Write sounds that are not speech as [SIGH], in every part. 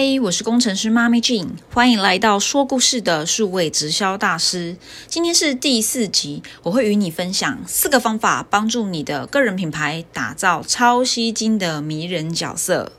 嗨，我是工程师妈咪 Jean，欢迎来到说故事的数位直销大师。今天是第四集，我会与你分享四个方法，帮助你的个人品牌打造超吸睛的迷人角色。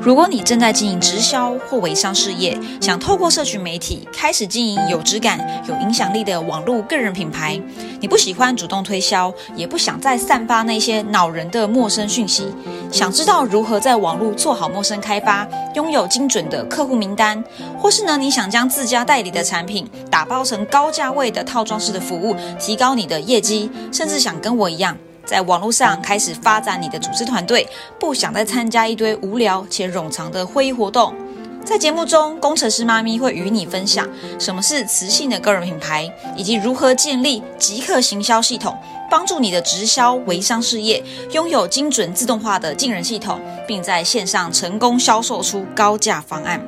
如果你正在经营直销或微商事业，想透过社群媒体开始经营有质感、有影响力的网络个人品牌，你不喜欢主动推销，也不想再散发那些恼人的陌生讯息，想知道如何在网络做好陌生开发，拥有精准的客户名单，或是呢，你想将自家代理的产品打包成高价位的套装式的服务，提高你的业绩，甚至想跟我一样。在网络上开始发展你的组织团队，不想再参加一堆无聊且冗长的会议活动。在节目中，工程师妈咪会与你分享什么是磁性的个人品牌，以及如何建立即刻行销系统，帮助你的直销微商事业拥有精准自动化的进人系统，并在线上成功销售出高价方案。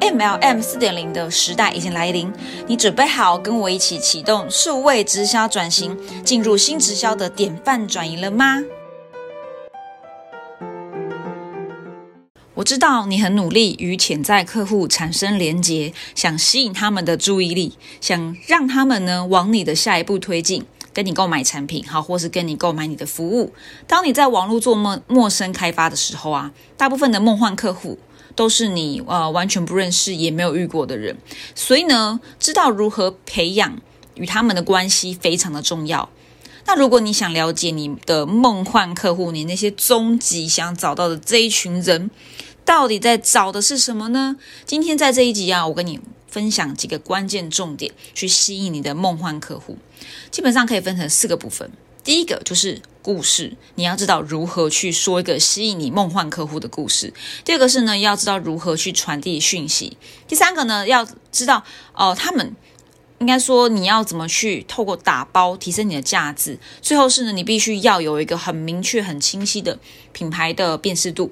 MLM 四点零的时代已经来临，你准备好跟我一起启动数位直销转型，进入新直销的典范转移了吗？我知道你很努力与潜在客户产生连结，想吸引他们的注意力，想让他们呢往你的下一步推进，跟你购买产品，好，或是跟你购买你的服务。当你在网络做陌陌生开发的时候啊，大部分的梦幻客户。都是你呃完全不认识也没有遇过的人，所以呢，知道如何培养与他们的关系非常的重要。那如果你想了解你的梦幻客户，你那些终极想找到的这一群人，到底在找的是什么呢？今天在这一集啊，我跟你分享几个关键重点，去吸引你的梦幻客户。基本上可以分成四个部分。第一个就是故事，你要知道如何去说一个吸引你梦幻客户的故事。第二个是呢，要知道如何去传递讯息。第三个呢，要知道哦，他们。应该说，你要怎么去透过打包提升你的价值？最后是呢，你必须要有一个很明确、很清晰的品牌的辨识度。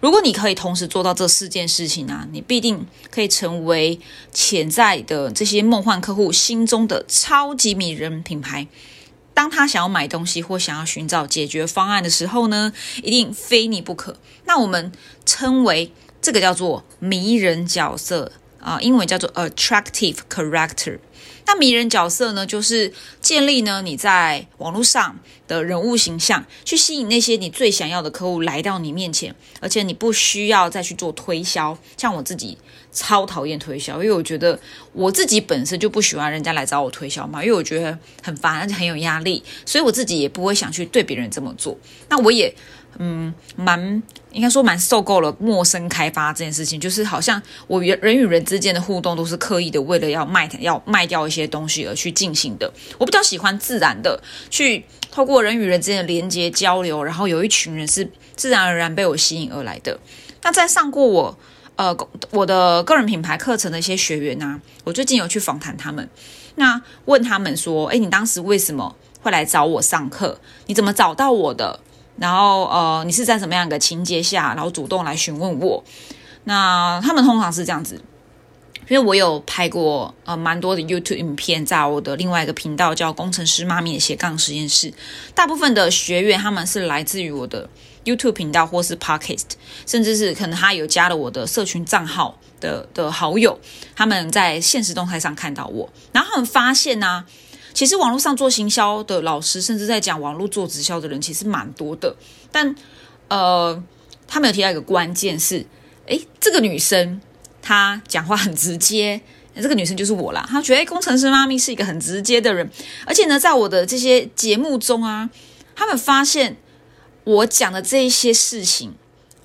如果你可以同时做到这四件事情啊，你必定可以成为潜在的这些梦幻客户心中的超级迷人品牌。当他想要买东西或想要寻找解决方案的时候呢，一定非你不可。那我们称为这个叫做迷人角色啊，英文叫做 attractive character。那迷人角色呢，就是建立呢你在网络上的人物形象，去吸引那些你最想要的客户来到你面前，而且你不需要再去做推销。像我自己超讨厌推销，因为我觉得我自己本身就不喜欢人家来找我推销嘛，因为我觉得很烦，而且很有压力，所以我自己也不会想去对别人这么做。那我也。嗯，蛮应该说蛮受够了陌生开发这件事情，就是好像我人人与人之间的互动都是刻意的，为了要卖要卖掉一些东西而去进行的。我比较喜欢自然的去透过人与人之间的连接交流，然后有一群人是自然而然被我吸引而来的。那在上过我呃我的个人品牌课程的一些学员啊，我最近有去访谈他们，那问他们说，哎，你当时为什么会来找我上课？你怎么找到我的？然后，呃，你是在什么样的情节下，然后主动来询问我？那他们通常是这样子，因为我有拍过呃蛮多的 YouTube 影片，在我的另外一个频道叫“工程师妈咪”的斜杠实验室。大部分的学员他们是来自于我的 YouTube 频道或是 Podcast，甚至是可能他有加了我的社群账号的的好友，他们在现实动态上看到我，然后他们发现呢。其实网络上做行销的老师，甚至在讲网络做直销的人，其实蛮多的。但呃，他们有提到一个关键是，诶，这个女生她讲话很直接，这个女生就是我啦。她觉得工程师妈咪是一个很直接的人，而且呢，在我的这些节目中啊，他们发现我讲的这一些事情。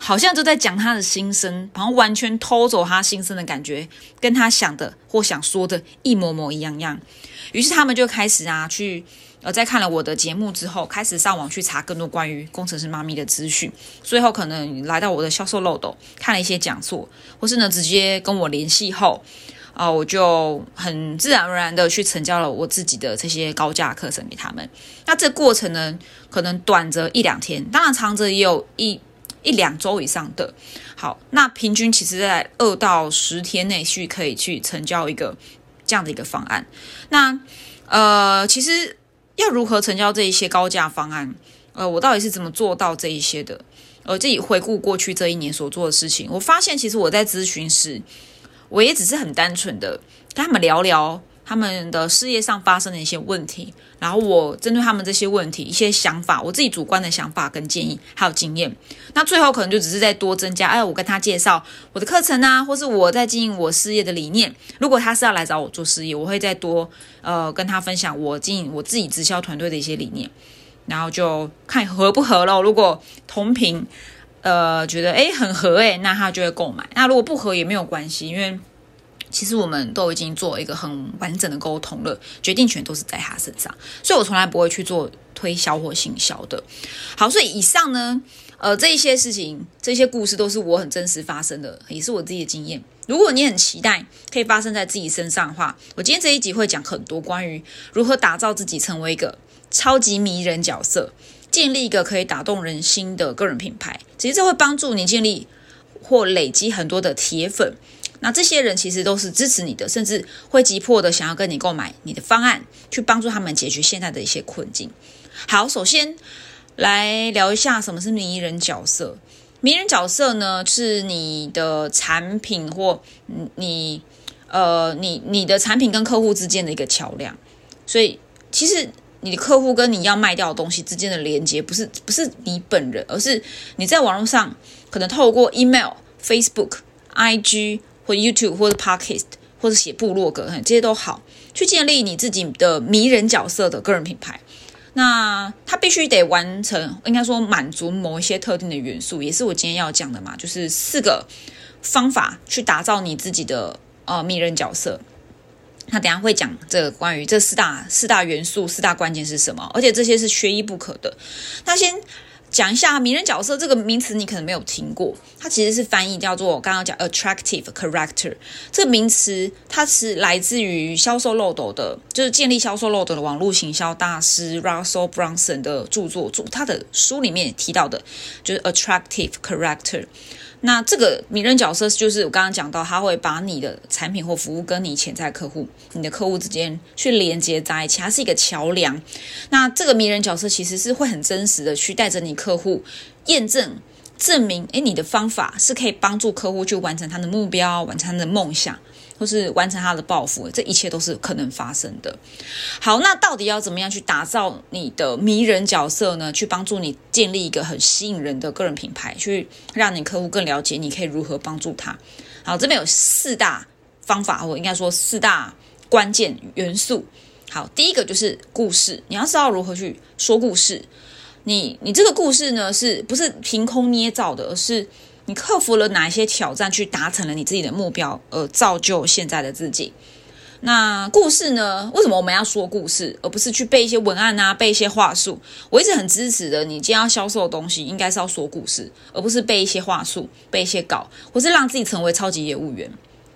好像就在讲他的心声，好像完全偷走他心声的感觉，跟他想的或想说的一模模一样样。于是他们就开始啊，去呃，在看了我的节目之后，开始上网去查更多关于工程师妈咪的资讯。最后可能来到我的销售漏斗，看了一些讲座，或是呢直接跟我联系后，啊，我就很自然而然的去成交了我自己的这些高价课程给他们。那这过程呢，可能短则一两天，当然长则也有一。一两周以上的，好，那平均其实在二到十天内去可以去成交一个这样的一个方案。那呃，其实要如何成交这一些高价方案？呃，我到底是怎么做到这一些的？我自己回顾过去这一年所做的事情，我发现其实我在咨询时，我也只是很单纯的跟他们聊聊。他们的事业上发生的一些问题，然后我针对他们这些问题一些想法，我自己主观的想法跟建议还有经验，那最后可能就只是在多增加，哎，我跟他介绍我的课程啊，或是我在经营我事业的理念。如果他是要来找我做事业，我会再多呃跟他分享我经营我自己直销团队的一些理念，然后就看合不合咯。如果同频，呃，觉得哎很合哎，那他就会购买。那如果不合也没有关系，因为。其实我们都已经做一个很完整的沟通了，决定权都是在他身上，所以我从来不会去做推销或行销的。好，所以以上呢，呃，这一些事情、这些故事都是我很真实发生的，也是我自己的经验。如果你很期待可以发生在自己身上的话，我今天这一集会讲很多关于如何打造自己成为一个超级迷人角色，建立一个可以打动人心的个人品牌。其实这会帮助你建立或累积很多的铁粉。那这些人其实都是支持你的，甚至会急迫的想要跟你购买你的方案，去帮助他们解决现在的一些困境。好，首先来聊一下什么是名人角色。名人角色呢，是你的产品或你呃你你的产品跟客户之间的一个桥梁。所以其实你的客户跟你要卖掉的东西之间的连接，不是不是你本人，而是你在网络上可能透过 email、Facebook、IG。YouTube 或者 Podcast 或者写部落格，这些都好，去建立你自己的迷人角色的个人品牌。那它必须得完成，应该说满足某一些特定的元素，也是我今天要讲的嘛，就是四个方法去打造你自己的呃迷人角色。那等下会讲这个关于这四大四大元素、四大关键是什么，而且这些是缺一不可的。那先。讲一下名人角色这个名词，你可能没有听过。它其实是翻译叫做刚刚讲 attractive character 这个名词，它是来自于销售漏斗的，就是建立销售漏斗的网络行销大师 Russell Brunson 的著作，著他的书里面提到的，就是 attractive character。那这个名人角色就是我刚刚讲到，他会把你的产品或服务跟你潜在客户、你的客户之间去连接在一起，它是一个桥梁。那这个名人角色其实是会很真实的去带着你客户验证、证明，诶，你的方法是可以帮助客户去完成他的目标、完成他的梦想。或是完成他的抱负，这一切都是可能发生的。好，那到底要怎么样去打造你的迷人角色呢？去帮助你建立一个很吸引人的个人品牌，去让你客户更了解你可以如何帮助他。好，这边有四大方法，我应该说四大关键元素。好，第一个就是故事，你要知道如何去说故事。你你这个故事呢，是不是凭空捏造的，而是？你克服了哪一些挑战，去达成了你自己的目标，而造就现在的自己？那故事呢？为什么我们要说故事，而不是去背一些文案啊，背一些话术？我一直很支持的，你今天要销售的东西，应该是要说故事，而不是背一些话术、背一些稿，或是让自己成为超级业务员。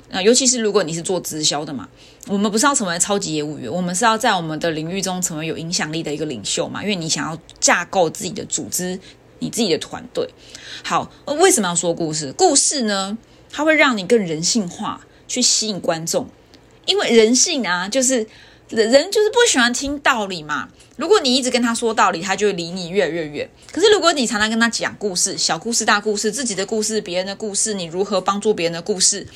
那尤其是如果你是做直销的嘛，我们不是要成为超级业务员，我们是要在我们的领域中成为有影响力的一个领袖嘛？因为你想要架构自己的组织。你自己的团队好，为什么要说故事？故事呢，它会让你更人性化，去吸引观众。因为人性啊，就是人人就是不喜欢听道理嘛。如果你一直跟他说道理，他就会离你越来越远。可是如果你常常跟他讲故事，小故事、大故事，自己的故事、别人的故事，你如何帮助别人的故事，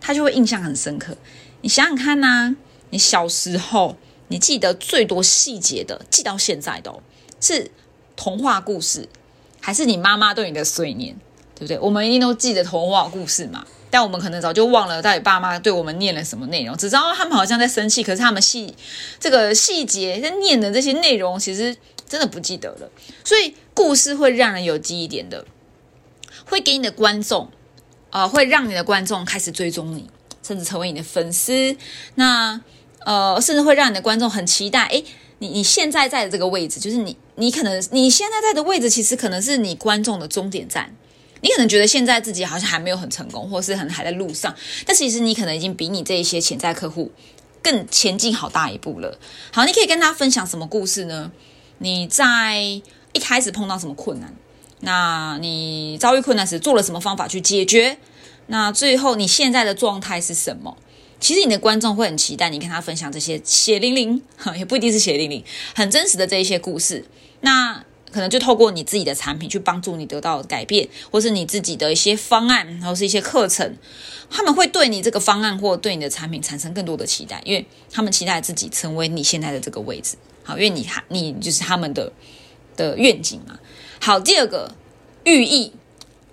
他就会印象很深刻。你想想看呐，你小时候你记得最多细节的，记到现在的，是童话故事。还是你妈妈对你的碎念，对不对？我们一定都记得童话故事嘛，但我们可能早就忘了到底爸妈对我们念了什么内容，只知道他们好像在生气，可是他们细这个细节在念的这些内容，其实真的不记得了。所以故事会让人有记忆点的，会给你的观众啊，会让你的观众开始追踪你，甚至成为你的粉丝。那呃，甚至会让你的观众很期待，诶，你你现在在的这个位置，就是你你可能你现在在的位置，其实可能是你观众的终点站。你可能觉得现在自己好像还没有很成功，或是很还在路上，但其实你可能已经比你这一些潜在客户更前进好大一步了。好，你可以跟他分享什么故事呢？你在一开始碰到什么困难？那你遭遇困难时做了什么方法去解决？那最后你现在的状态是什么？其实你的观众会很期待你跟他分享这些血淋淋，[LAUGHS] 也不一定是血淋淋，很真实的这一些故事。那可能就透过你自己的产品去帮助你得到改变，或是你自己的一些方案，然后是一些课程，他们会对你这个方案或对你的产品产生更多的期待，因为他们期待自己成为你现在的这个位置。好，因为你还你就是他们的的愿景嘛。好，第二个寓意，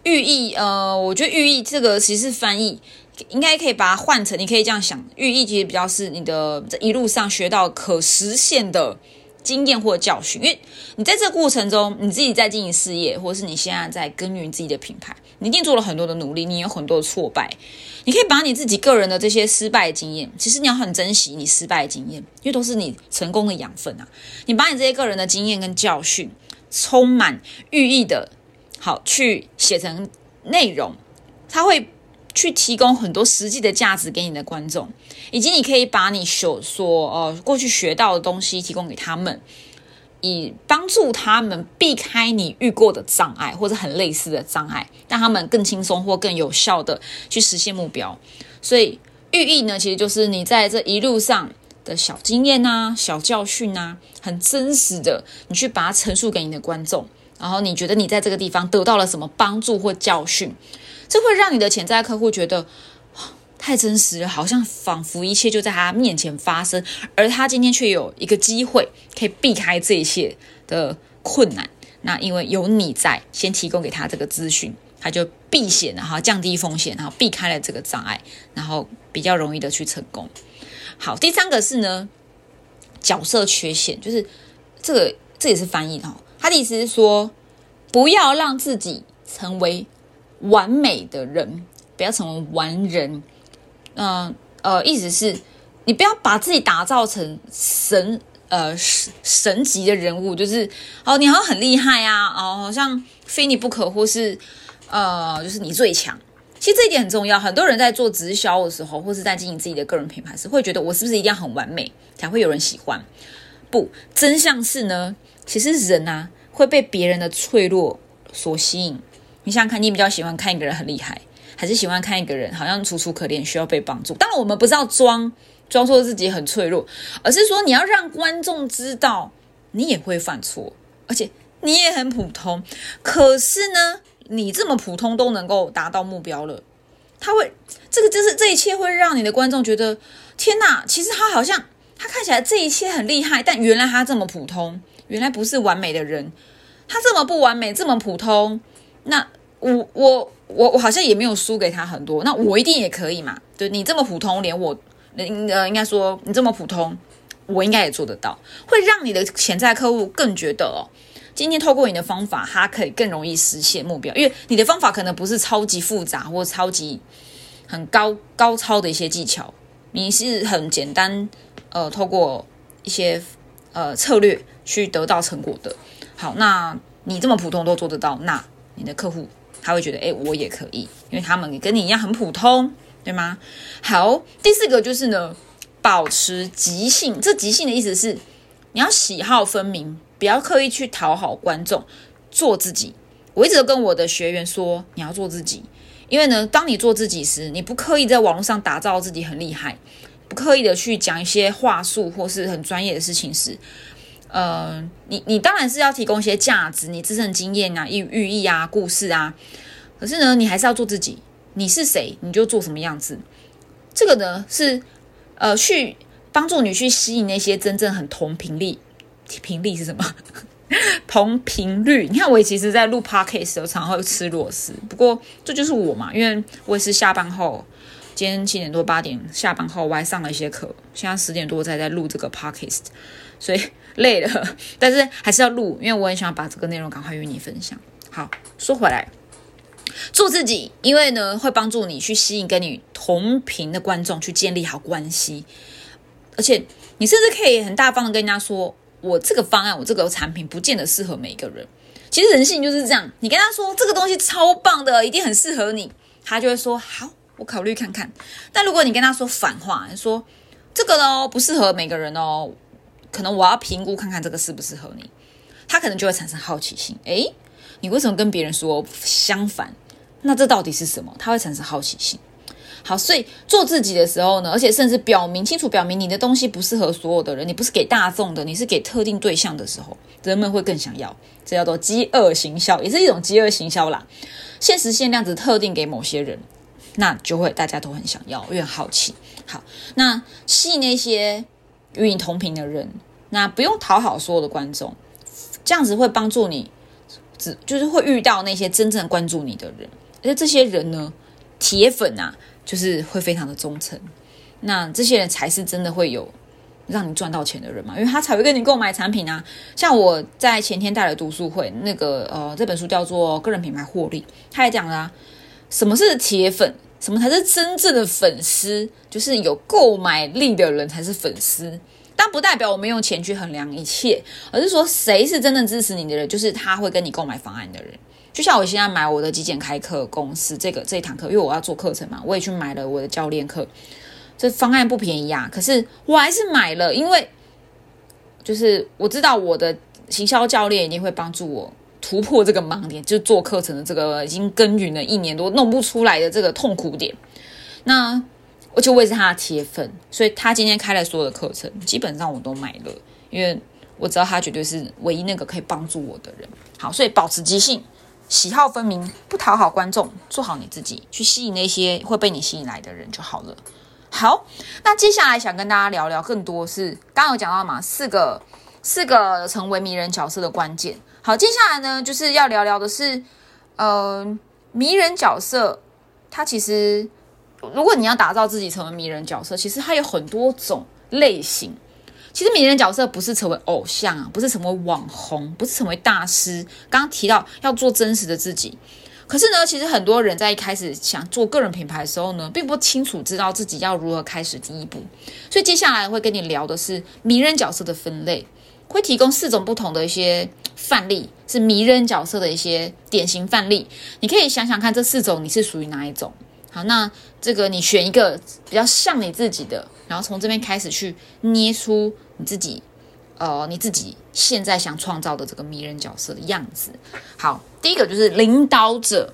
寓意，呃，我觉得寓意这个其实是翻译应该可以把它换成，你可以这样想，寓意其实比较是你的这一路上学到可实现的。经验或教训，因为你在这个过程中，你自己在经营事业，或者是你现在在耕耘自己的品牌，你一定做了很多的努力，你有很多的挫败，你可以把你自己个人的这些失败经验，其实你要很珍惜你失败的经验，因为都是你成功的养分啊。你把你这些个人的经验跟教训，充满寓意的，好去写成内容，它会。去提供很多实际的价值给你的观众，以及你可以把你所所呃过去学到的东西提供给他们，以帮助他们避开你遇过的障碍或者很类似的障碍，让他们更轻松或更有效的去实现目标。所以寓意呢，其实就是你在这一路上的小经验啊、小教训啊，很真实的，你去把它陈述给你的观众，然后你觉得你在这个地方得到了什么帮助或教训。这会让你的潜在客户觉得太真实了，好像仿佛一切就在他面前发生，而他今天却有一个机会可以避开这一切的困难。那因为有你在，先提供给他这个资讯，他就避险了哈，降低风险，然后避开了这个障碍，然后比较容易的去成功。好，第三个是呢，角色缺陷，就是这个这也是翻译哈，他的意思是说，不要让自己成为。完美的人，不要成为完人。嗯呃，意思是，你不要把自己打造成神呃神级的人物，就是哦，你好像很厉害啊，哦，好像非你不可，或是呃，就是你最强。其实这一点很重要。很多人在做直销的时候，或是在经营自己的个人品牌时，会觉得我是不是一定要很完美才会有人喜欢？不，真相是呢，其实人啊会被别人的脆弱所吸引。你想想看，你比较喜欢看一个人很厉害，还是喜欢看一个人好像楚楚可怜，需要被帮助？当然，我们不是要装装作自己很脆弱，而是说你要让观众知道你也会犯错，而且你也很普通。可是呢，你这么普通都能够达到目标了，他会这个就是这一切会让你的观众觉得天哪！其实他好像他看起来这一切很厉害，但原来他这么普通，原来不是完美的人，他这么不完美，这么普通，那。我我我我好像也没有输给他很多，那我一定也可以嘛？对你这么普通，连我呃应该说你这么普通，我应该也做得到，会让你的潜在客户更觉得哦，今天透过你的方法，他可以更容易实现目标，因为你的方法可能不是超级复杂或超级很高高超的一些技巧，你是很简单呃，透过一些呃策略去得到成果的。好，那你这么普通都做得到，那你的客户。他会觉得，哎，我也可以，因为他们跟你一样很普通，对吗？好，第四个就是呢，保持即兴。这即兴的意思是，你要喜好分明，不要刻意去讨好观众，做自己。我一直都跟我的学员说，你要做自己，因为呢，当你做自己时，你不刻意在网络上打造自己很厉害，不刻意的去讲一些话术或是很专业的事情时。呃，你你当然是要提供一些价值，你自身的经验啊、寓寓意啊、故事啊。可是呢，你还是要做自己。你是谁，你就做什么样子。这个呢，是呃，去帮助你去吸引那些真正很同频率。频率是什么？[LAUGHS] 同频率。你看，我其实，在录 podcast 时候，常常会吃螺丝。不过，这就是我嘛，因为我也是下班后，今天七点多八点下班后，我还上了一些课。现在十点多才在录这个 podcast，所以。累了，[LAUGHS] 但是还是要录，因为我很想把这个内容赶快与你分享。好，说回来，做自己，因为呢会帮助你去吸引跟你同频的观众，去建立好关系。而且你甚至可以很大方的跟人家说，我这个方案，我这个产品不见得适合每一个人。其实人性就是这样，你跟他说这个东西超棒的，一定很适合你，他就会说好，我考虑看看。但如果你跟他说反话，说这个呢不适合每个人哦。可能我要评估看看这个适不适合你，他可能就会产生好奇心。诶，你为什么跟别人说相反？那这到底是什么？他会产生好奇心。好，所以做自己的时候呢，而且甚至表明清楚表明你的东西不适合所有的人，你不是给大众的，你是给特定对象的时候，人们会更想要。这叫做饥饿行销，也是一种饥饿行销啦。限时限量只特定给某些人，那就会大家都很想要，因为好奇。好，那吸引那些与你同频的人，那不用讨好所有的观众，这样子会帮助你，只就是会遇到那些真正关注你的人，而且这些人呢，铁粉啊，就是会非常的忠诚，那这些人才是真的会有让你赚到钱的人嘛，因为他才会跟你购买产品啊。像我在前天带的读书会，那个呃这本书叫做《个人品牌获利》，他也讲了什么是铁粉。什么才是真正的粉丝？就是有购买力的人才是粉丝。但不代表我们用钱去衡量一切，而是说谁是真正支持你的人，就是他会跟你购买方案的人。就像我现在买我的极简开课公司这个这一堂课，因为我要做课程嘛，我也去买了我的教练课。这方案不便宜啊，可是我还是买了，因为就是我知道我的行销教练一定会帮助我。突破这个盲点，就是做课程的这个已经耕耘了一年多弄不出来的这个痛苦点。那而且我也是他的铁粉，所以他今天开了所有的课程，基本上我都买了，因为我知道他绝对是唯一那个可以帮助我的人。好，所以保持即兴，喜好分明，不讨好观众，做好你自己，去吸引那些会被你吸引来的人就好了。好，那接下来想跟大家聊聊更多是刚刚有讲到嘛，四个四个成为迷人角色的关键。好，接下来呢，就是要聊聊的是，呃，迷人角色。它其实，如果你要打造自己成为迷人角色，其实它有很多种类型。其实迷人角色不是成为偶像啊，不是成为网红，不是成为大师。刚刚提到要做真实的自己，可是呢，其实很多人在一开始想做个人品牌的时候呢，并不清楚知道自己要如何开始第一步。所以接下来会跟你聊的是迷人角色的分类。会提供四种不同的一些范例，是迷人角色的一些典型范例。你可以想想看，这四种你是属于哪一种？好，那这个你选一个比较像你自己的，然后从这边开始去捏出你自己，呃，你自己现在想创造的这个迷人角色的样子。好，第一个就是领导者，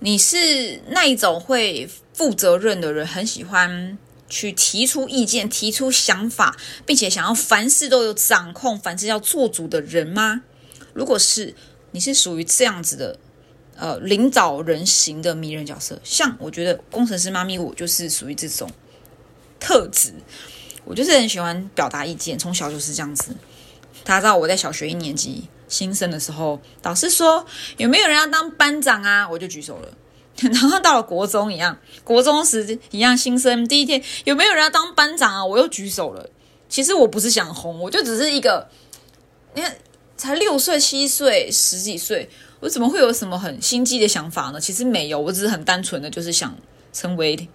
你是那一种会负责任的人，很喜欢。去提出意见、提出想法，并且想要凡事都有掌控、凡事要做主的人吗？如果是，你是属于这样子的，呃，领导人型的迷人角色。像我觉得工程师妈咪，我就是属于这种特质。我就是很喜欢表达意见，从小就是这样子。大家知道我在小学一年级新生的时候，导师说有没有人要当班长啊？我就举手了。[LAUGHS] 然后到了国中一样，国中时一样新生第一天，有没有人要当班长啊？我又举手了。其实我不是想红，我就只是一个，你看才六岁、七岁、十几岁，我怎么会有什么很心机的想法呢？其实没有，我只是很单纯的就是想成为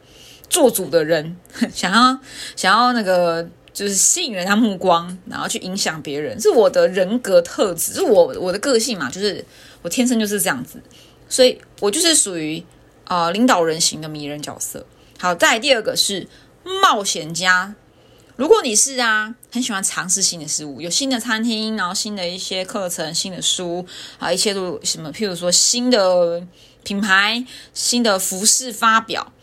做主的人，[LAUGHS] 想要想要那个就是吸引人家目光，然后去影响别人，是我的人格特质，是我我的个性嘛，就是我天生就是这样子，所以我就是属于。呃，领导人型的迷人角色。好，再来第二个是冒险家。如果你是啊，很喜欢尝试新的事物，有新的餐厅，然后新的一些课程、新的书啊，一切都什么，譬如说新的品牌、新的服饰发表，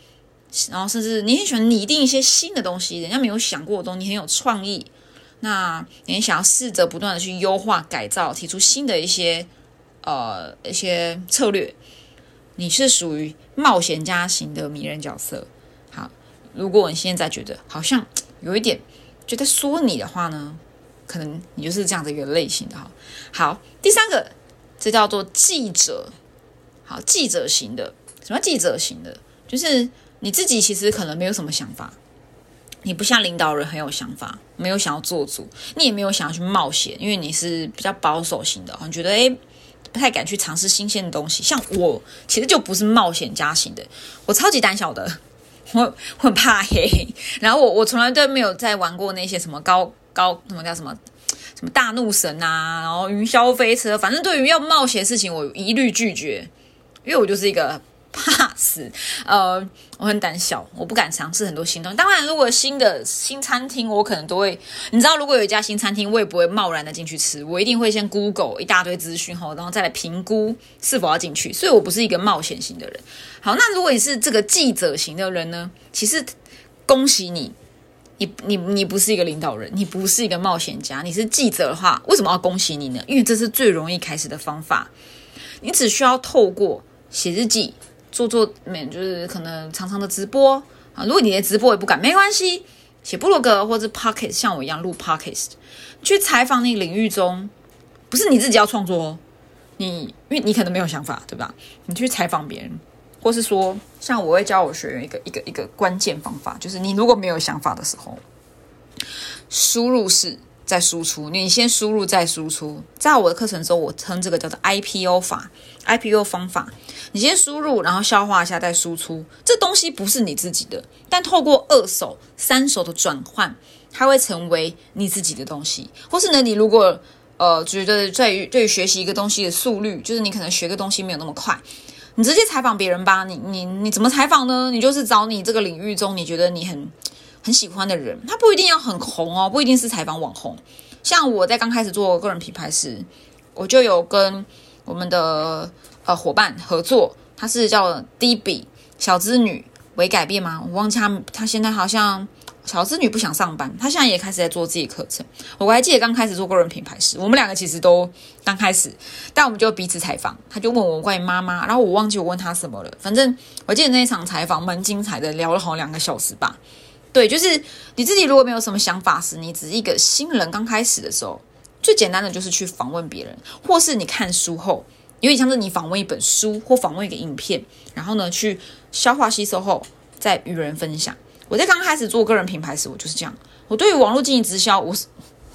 然后甚至你很喜欢拟定一些新的东西，人家没有想过的东西，你很有创意。那你想要试着不断的去优化、改造，提出新的一些呃一些策略。你是属于冒险家型的迷人角色。好，如果你现在觉得好像有一点觉得说你的话呢，可能你就是这样的一个类型的哈。好，第三个，这叫做记者。好，记者型的，什么记者型的？就是你自己其实可能没有什么想法，你不像领导人很有想法，没有想要做主，你也没有想要去冒险，因为你是比较保守型的，你觉得诶。不太敢去尝试新鲜的东西，像我其实就不是冒险家型的，我超级胆小的，[LAUGHS] 我我很怕黑，然后我我从来都没有在玩过那些什么高高什么叫什么什么大怒神啊，然后云霄飞车，反正对于要冒险的事情我一律拒绝，因为我就是一个怕死，呃，我很胆小，我不敢尝试很多新东西。当然，如果新的新餐厅，我可能都会，你知道，如果有一家新餐厅，我也不会贸然的进去吃，我一定会先 Google 一大堆资讯后，然后再来评估是否要进去。所以我不是一个冒险型的人。好，那如果你是这个记者型的人呢？其实恭喜你，你你你不是一个领导人，你不是一个冒险家，你是记者的话，为什么要恭喜你呢？因为这是最容易开始的方法，你只需要透过写日记。做做面就是可能常常的直播啊，如果你连直播也不敢，没关系，写部落格或者 pocket，像我一样录 pocket，去采访那个领域中，不是你自己要创作哦，你因为你可能没有想法，对吧？你去采访别人，或是说，像我会教我学员一个一个一个关键方法，就是你如果没有想法的时候，输入式。再输出，你先输入再输出。在我的课程中，我称这个叫做 IPO 法，IPO 方法。你先输入，然后消化一下再输出。这东西不是你自己的，但透过二手、三手的转换，它会成为你自己的东西。或是呢，你如果呃觉得在于对于学习一个东西的速率，就是你可能学个东西没有那么快，你直接采访别人吧。你你你怎么采访呢？你就是找你这个领域中你觉得你很。很喜欢的人，他不一定要很红哦，不一定是采访网红。像我在刚开始做个人品牌时，我就有跟我们的呃伙伴合作，他是叫 D B 小资女为改变吗？我忘记他，他现在好像小资女不想上班，他现在也开始在做自己课程。我还记得刚开始做个人品牌时，我们两个其实都刚开始，但我们就彼此采访，他就问我关于妈妈，然后我忘记我问他什么了。反正我记得那一场采访蛮精彩的，聊了好两个小时吧。对，就是你自己如果没有什么想法时，你只是一个新人刚开始的时候，最简单的就是去访问别人，或是你看书后，有点像是你访问一本书或访问一个影片，然后呢去消化吸收后再与人分享。我在刚开始做个人品牌时，我就是这样。我对于网络经营直销，我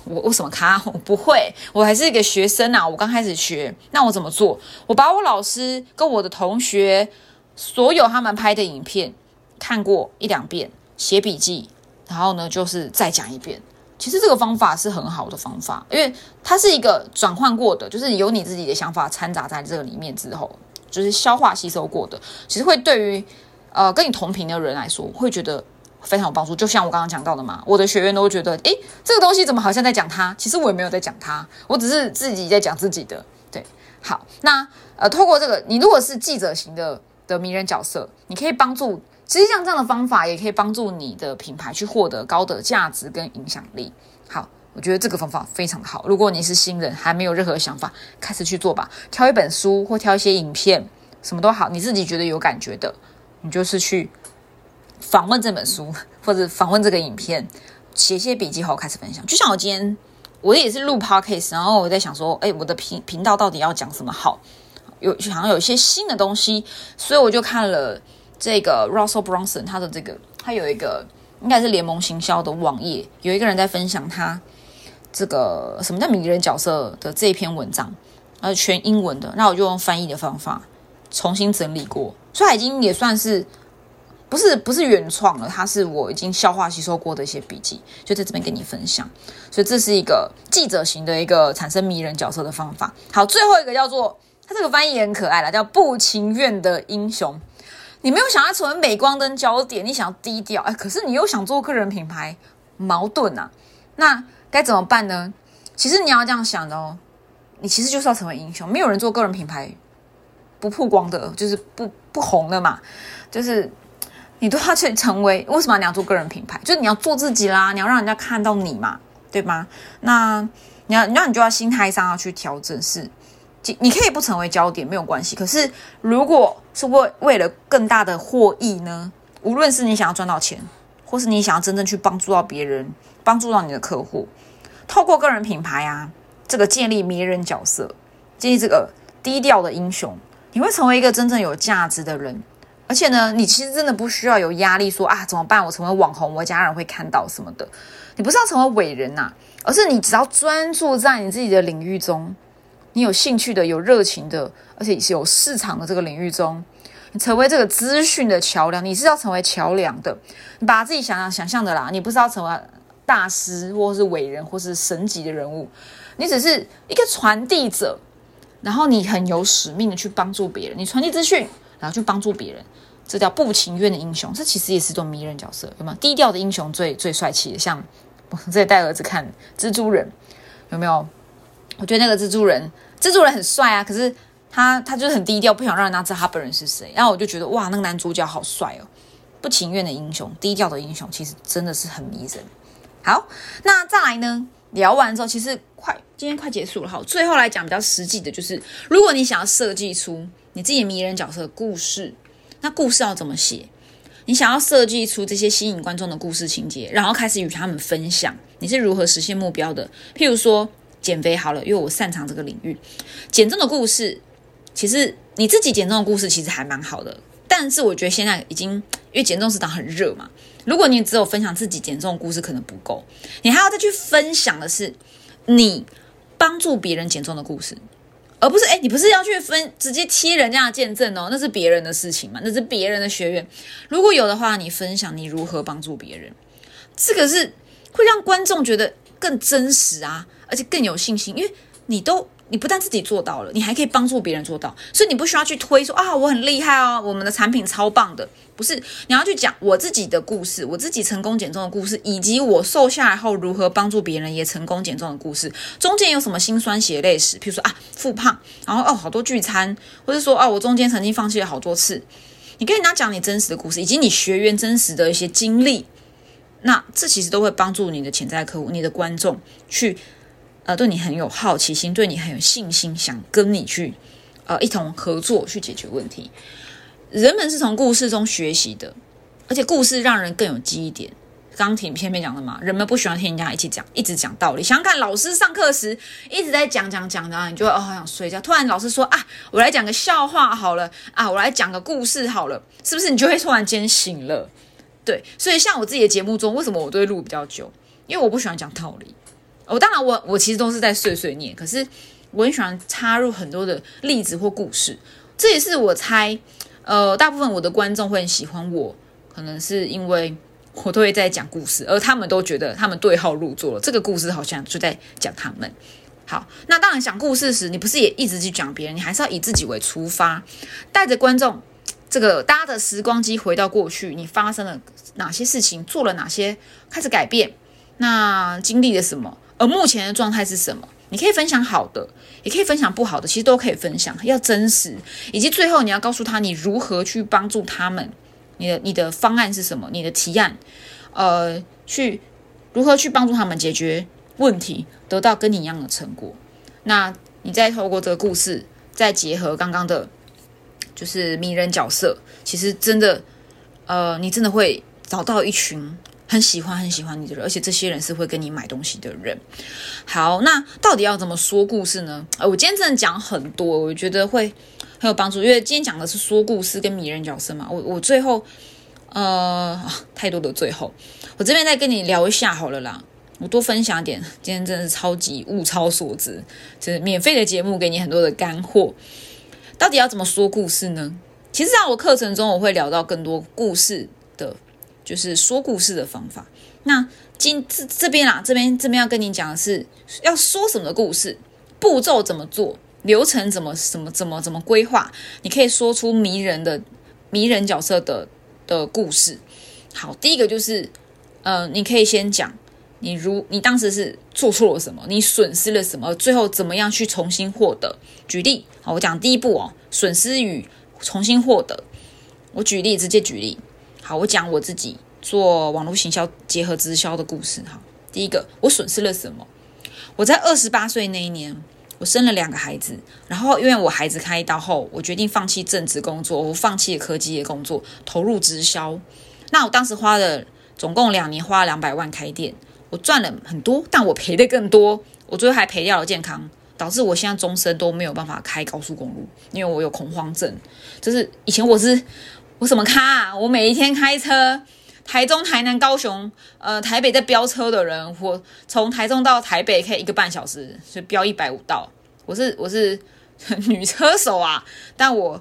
我我什么咖？[LAUGHS] 我不会，我还是一个学生啊。我刚开始学，那我怎么做？我把我老师跟我的同学所有他们拍的影片看过一两遍。写笔记，然后呢，就是再讲一遍。其实这个方法是很好的方法，因为它是一个转换过的，就是有你自己的想法掺杂在这个里面之后，就是消化吸收过的。其实会对于呃跟你同频的人来说，会觉得非常有帮助。就像我刚刚讲到的嘛，我的学员都会觉得，诶，这个东西怎么好像在讲他？其实我也没有在讲他，我只是自己在讲自己的。对，好，那呃，透过这个，你如果是记者型的的名人角色，你可以帮助。其实像这样的方法也可以帮助你的品牌去获得高的价值跟影响力。好，我觉得这个方法非常好。如果你是新人，还没有任何想法，开始去做吧。挑一本书或挑一些影片，什么都好，你自己觉得有感觉的，你就是去访问这本书或者访问这个影片，写些笔记后开始分享。就像我今天，我也是录 podcast，然后我在想说，哎，我的频频道到底要讲什么好？有好像有一些新的东西，所以我就看了。这个 Russell Brunson 他的这个，他有一个应该是联盟行销的网页，有一个人在分享他这个什么叫名人角色的这一篇文章，呃，全英文的，那我就用翻译的方法重新整理过，所以已经也算是不是不是原创了，它是我已经消化吸收过的一些笔记，就在这边跟你分享，所以这是一个记者型的一个产生迷人角色的方法。好，最后一个叫做，他这个翻译很可爱了，叫不情愿的英雄。你没有想要成为镁光灯焦点，你想要低调，哎，可是你又想做个人品牌，矛盾啊。那该怎么办呢？其实你要这样想的哦，你其实就是要成为英雄。没有人做个人品牌不曝光的，就是不不红的嘛。就是你都要去成为，为什么你要做个人品牌？就是你要做自己啦，你要让人家看到你嘛，对吗？那你要，那你就要心态上要去调整是。你可以不成为焦点没有关系，可是如果是为为了更大的获益呢？无论是你想要赚到钱，或是你想要真正去帮助到别人，帮助到你的客户，透过个人品牌啊，这个建立迷人角色，建立这个低调的英雄，你会成为一个真正有价值的人。而且呢，你其实真的不需要有压力，说啊怎么办？我成为网红，我家人会看到什么的？你不是要成为伟人呐，而是你只要专注在你自己的领域中。你有兴趣的、有热情的，而且是有市场的。这个领域中，你成为这个资讯的。桥梁。你是要成为桥梁的，你把自己想想想象的。啦。你不是要成为大师，或是伟人，或是神级的。人物，你只是一个传递者。然后你很有使命的。去帮助别人，你传递资讯，然后去帮助别人，这叫不情愿的。英雄。这其实也是一种迷人角色，有吗？低调的。英雄最最帅气的，像我在带儿子看蜘蛛人，有没有？我觉得那个蜘蛛人，蜘蛛人很帅啊，可是他他就是很低调，不想让人家知道他本人是谁。然后我就觉得哇，那个男主角好帅哦，不情愿的英雄，低调的英雄，其实真的是很迷人。好，那再来呢？聊完之后，其实快今天快结束了。好，最后来讲比较实际的，就是如果你想要设计出你自己迷人角色的故事，那故事要怎么写？你想要设计出这些吸引观众的故事情节，然后开始与他们分享你是如何实现目标的。譬如说减肥好了，因为我擅长这个领域，减重的故事，其实你自己减重的故事其实还蛮好的。但是我觉得现在已经因为减重市场很热嘛，如果你只有分享自己减重的故事可能不够，你还要再去分享的是你帮助别人减重的故事，而不是哎，你不是要去分直接贴人家的见证哦，那是别人的事情嘛，那是别人的学员。如果有的话，你分享你如何帮助别人，这个是会让观众觉得更真实啊，而且更有信心，因为你都。你不但自己做到了，你还可以帮助别人做到，所以你不需要去推说啊，我很厉害哦，我们的产品超棒的，不是？你要去讲我自己的故事，我自己成功减重的故事，以及我瘦下来后如何帮助别人也成功减重的故事，中间有什么辛酸血泪史？比如说啊，复胖，然后哦，好多聚餐，或者说哦，我中间曾经放弃了好多次，你跟人家讲你真实的故事，以及你学员真实的一些经历，那这其实都会帮助你的潜在客户、你的观众去。呃，对你很有好奇心，对你很有信心，想跟你去呃一同合作去解决问题。人们是从故事中学习的，而且故事让人更有记忆点。刚刚挺片面讲的嘛，人们不喜欢听人家一起讲，一直讲道理。想想看，老师上课时一直在讲讲讲的，你就会哦好想睡觉。突然老师说啊，我来讲个笑话好了啊，我来讲个故事好了，是不是你就会突然间醒了？对，所以像我自己的节目中，为什么我都会录比较久？因为我不喜欢讲道理。我当然，我我其实都是在碎碎念，可是我很喜欢插入很多的例子或故事。这也是我猜，呃，大部分我的观众会很喜欢我，可能是因为我都会在讲故事，而他们都觉得他们对号入座了。这个故事好像就在讲他们。好，那当然讲故事时，你不是也一直去讲别人，你还是要以自己为出发，带着观众这个搭着时光机回到过去，你发生了哪些事情，做了哪些开始改变，那经历了什么？而目前的状态是什么？你可以分享好的，也可以分享不好的，其实都可以分享，要真实。以及最后你要告诉他你如何去帮助他们，你的你的方案是什么？你的提案，呃，去如何去帮助他们解决问题，得到跟你一样的成果。那你再透过这个故事，再结合刚刚的，就是迷人角色，其实真的，呃，你真的会找到一群。很喜欢很喜欢你的人，而且这些人是会跟你买东西的人。好，那到底要怎么说故事呢？呃，我今天真的讲很多，我觉得会很有帮助，因为今天讲的是说故事跟迷人角色嘛。我我最后呃太多的最后，我这边再跟你聊一下好了啦。我多分享点，今天真的是超级物超所值，就是免费的节目，给你很多的干货。到底要怎么说故事呢？其实在我课程中，我会聊到更多故事的。就是说故事的方法。那今这这边啊，这边这边要跟你讲的是要说什么故事，步骤怎么做，流程怎么怎么怎么怎么规划，你可以说出迷人的迷人角色的的故事。好，第一个就是，呃，你可以先讲你如你当时是做错了什么，你损失了什么，最后怎么样去重新获得。举例，好，我讲第一步哦，损失与重新获得。我举例，直接举例。好，我讲我自己做网络行销结合直销的故事。哈，第一个，我损失了什么？我在二十八岁那一年，我生了两个孩子，然后因为我孩子开刀后，我决定放弃正职工作，我放弃了科技的工作，投入直销。那我当时花了总共两年，花了两百万开店，我赚了很多，但我赔的更多，我最后还赔掉了健康，导致我现在终身都没有办法开高速公路，因为我有恐慌症。就是以前我是。我什么咖啊？我每一天开车，台中、台南、高雄，呃，台北在飙车的人，我从台中到台北可以一个半小时，所以飙一百五道。我是我是 [LAUGHS] 女车手啊，但我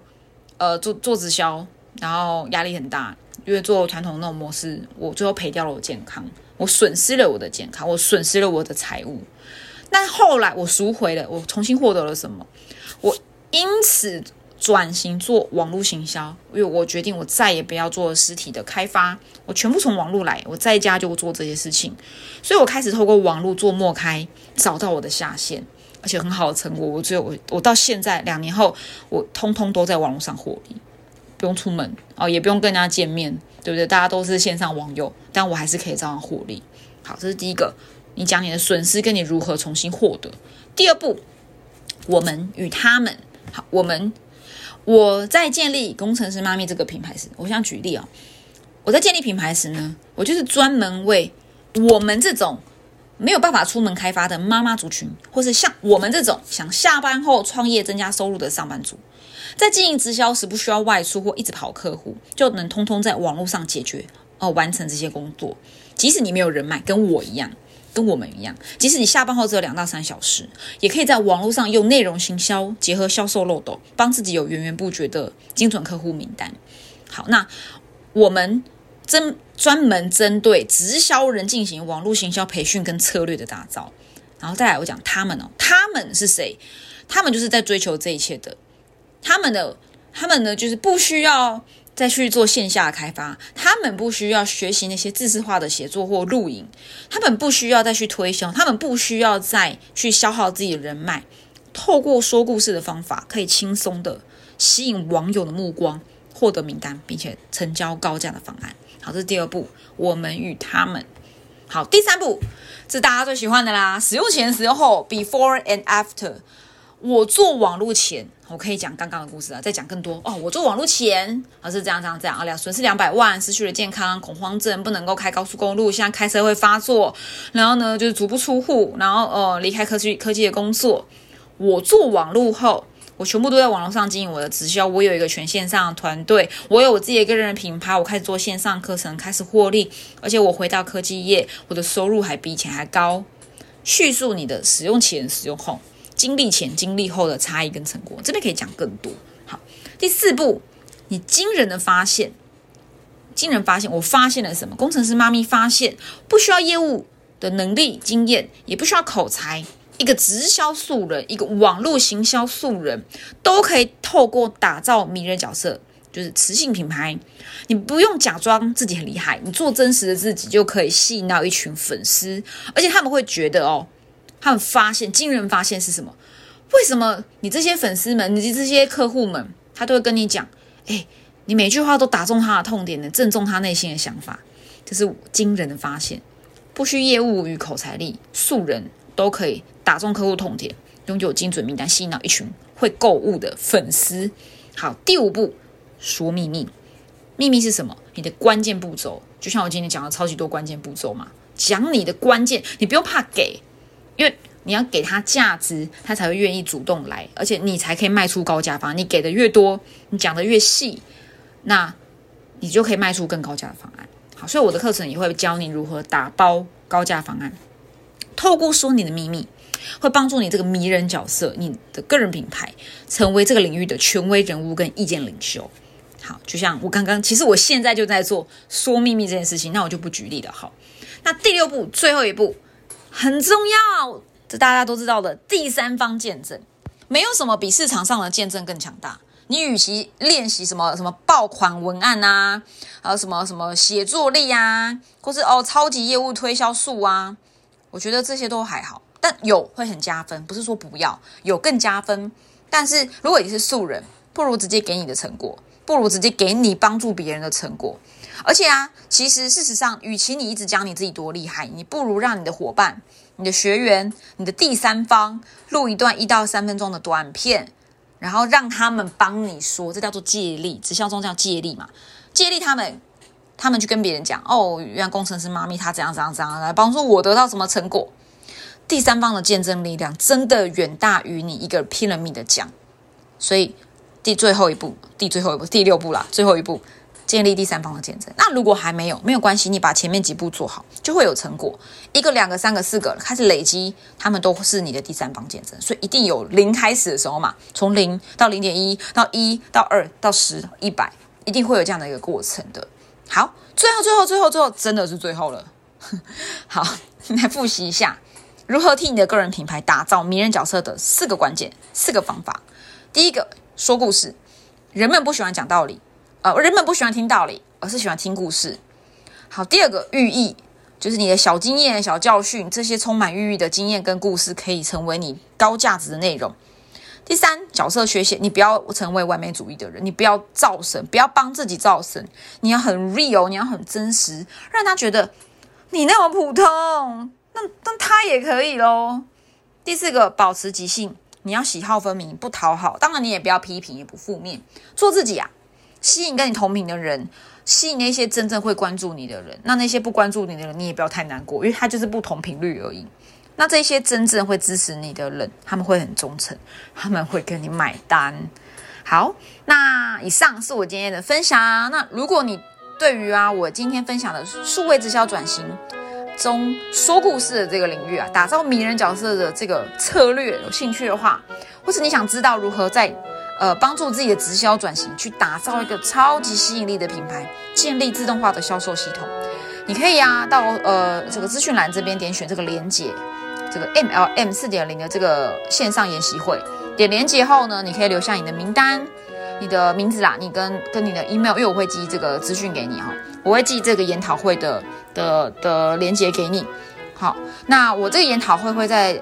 呃做做直销，然后压力很大，因为做传统那种模式，我最后赔掉了我健康，我损失了我的健康，我损失了我的财物。但后来我赎回了，我重新获得了什么？我因此。转型做网络行销，因为我决定我再也不要做实体的开发，我全部从网络来，我在家就做这些事情，所以我开始透过网络做默开，找到我的下线，而且很好的成果。我只有我我到现在两年后，我通通都在网络上获利，不用出门哦，也不用跟人家见面，对不对？大家都是线上网友，但我还是可以照样获利。好，这是第一个，你讲你的损失跟你如何重新获得。第二步，我们与他们，好，我们。我在建立工程师妈咪这个品牌时，我想举例啊，我在建立品牌时呢，我就是专门为我们这种没有办法出门开发的妈妈族群，或是像我们这种想下班后创业增加收入的上班族，在经营直销时不需要外出或一直跑客户，就能通通在网络上解决哦，完成这些工作，即使你没有人脉，跟我一样。跟我们一样，即使你下班后只有两到三小时，也可以在网络上用内容行销结合销售漏斗，帮自己有源源不绝的精准客户名单。好，那我们针专门针对直销人进行网络行销培训跟策略的打造。然后再来，我讲他们哦，他们是谁？他们就是在追求这一切的。他们的，他们呢，就是不需要。再去做线下开发，他们不需要学习那些知识化的写作或录影，他们不需要再去推销，他们不需要再去消耗自己的人脉，透过说故事的方法，可以轻松的吸引网友的目光，获得名单，并且成交高价的方案。好，这是第二步，我们与他们。好，第三步，是大家最喜欢的啦，使用前、使用后，before and after。我做网络前，我可以讲刚刚的故事啊，再讲更多哦。我做网络前，而是这样这样这样啊，两损失两百万，失去了健康，恐慌症，不能够开高速公路，现在开车会发作，然后呢就是足不出户，然后呃离开科技科技的工作。我做网络后，我全部都在网络上经营我的直销，我有一个全线上的团队，我有我自己的个人的品牌，我开始做线上课程，开始获利，而且我回到科技业，我的收入还比以前还高。叙述你的使用前、使用后。经历前、经历后的差异跟成果，这边可以讲更多。好，第四步，你惊人的发现，惊人发现，我发现了什么？工程师妈咪发现，不需要业务的能力、经验，也不需要口才，一个直销素人，一个网络行销素人，都可以透过打造迷人角色，就是磁性品牌，你不用假装自己很厉害，你做真实的自己，就可以吸引到一群粉丝，而且他们会觉得哦。他们发现惊人发现是什么？为什么你这些粉丝们，你这些客户们，他都会跟你讲，哎，你每句话都打中他的痛点的，正中他内心的想法，这是惊人的发现。不需业务与口才力，素人都可以打中客户痛点，拥有精准名单，吸引到一群会购物的粉丝。好，第五步说秘密，秘密是什么？你的关键步骤，就像我今天讲的超级多关键步骤嘛，讲你的关键，你不用怕给。因为你要给他价值，他才会愿意主动来，而且你才可以卖出高价方案。你给的越多，你讲的越细，那你就可以卖出更高价的方案。好，所以我的课程也会教你如何打包高价方案。透过说你的秘密，会帮助你这个迷人角色，你的个人品牌成为这个领域的权威人物跟意见领袖。好，就像我刚刚，其实我现在就在做说秘密这件事情，那我就不举例了。好，那第六步，最后一步。很重要，这大家都知道的。第三方见证，没有什么比市场上的见证更强大。你与其练习什么什么爆款文案啊，还有什么什么写作力啊，或是哦超级业务推销术啊，我觉得这些都还好。但有会很加分，不是说不要有更加分。但是如果你是素人，不如直接给你的成果，不如直接给你帮助别人的成果。而且啊，其实事实上，与其你一直讲你自己多厉害，你不如让你的伙伴、你的学员、你的第三方录一段一到三分钟的短片，然后让他们帮你说，这叫做借力，直销中叫借力嘛，借力他们，他们去跟别人讲，哦，原来工程师妈咪他怎样怎样怎样来帮助我得到什么成果，第三方的见证力量真的远大于你一个拼了命的讲，所以第最后一步，第最后一步，第六步啦，最后一步。建立第三方的见证。那如果还没有，没有关系，你把前面几步做好，就会有成果。一个、两个、三个、四个，开始累积，他们都是你的第三方见证。所以一定有零开始的时候嘛，从零到零点一，到一到二到十一百，一定会有这样的一个过程的。好，最后、最后、最后、最后，真的是最后了。[LAUGHS] 好，来复习一下，如何替你的个人品牌打造迷人角色的四个关键、四个方法。第一个，说故事。人们不喜欢讲道理，呃，人们不喜欢听道理，而是喜欢听故事。好，第二个寓意就是你的小经验、小教训，这些充满寓意的经验跟故事，可以成为你高价值的内容。第三，角色缺陷，你不要成为完美主义的人，你不要造神，不要帮自己造神，你要很 real，你要很真实，让他觉得你那么普通，那那他也可以喽。第四个，保持即兴，你要喜好分明，不讨好，当然你也不要批评，也不负面，做自己啊，吸引跟你同频的人。吸引那些真正会关注你的人，那那些不关注你的人，你也不要太难过，因为他就是不同频率而已。那这些真正会支持你的人，他们会很忠诚，他们会跟你买单。好，那以上是我今天的分享。那如果你对于啊我今天分享的数位直销转型中说故事的这个领域啊，打造迷人角色的这个策略有兴趣的话，或是你想知道如何在呃，帮助自己的直销转型，去打造一个超级吸引力的品牌，建立自动化的销售系统。你可以啊，到呃这个资讯栏这边点选这个连接，这个 MLM 四点零的这个线上研习会。点连接后呢，你可以留下你的名单、你的名字啦，你跟跟你的 email，因为我会寄这个资讯给你哈，我会寄这个研讨会的的的连接给你。好，那我这个研讨会会在。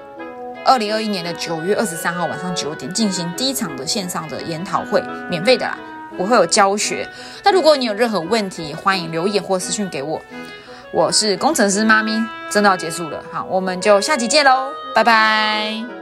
二零二一年的九月二十三号晚上九点进行第一场的线上的研讨会，免费的啦，我会有教学。那如果你有任何问题，欢迎留言或私讯给我。我是工程师妈咪，真的要结束了，好，我们就下集见喽，拜拜。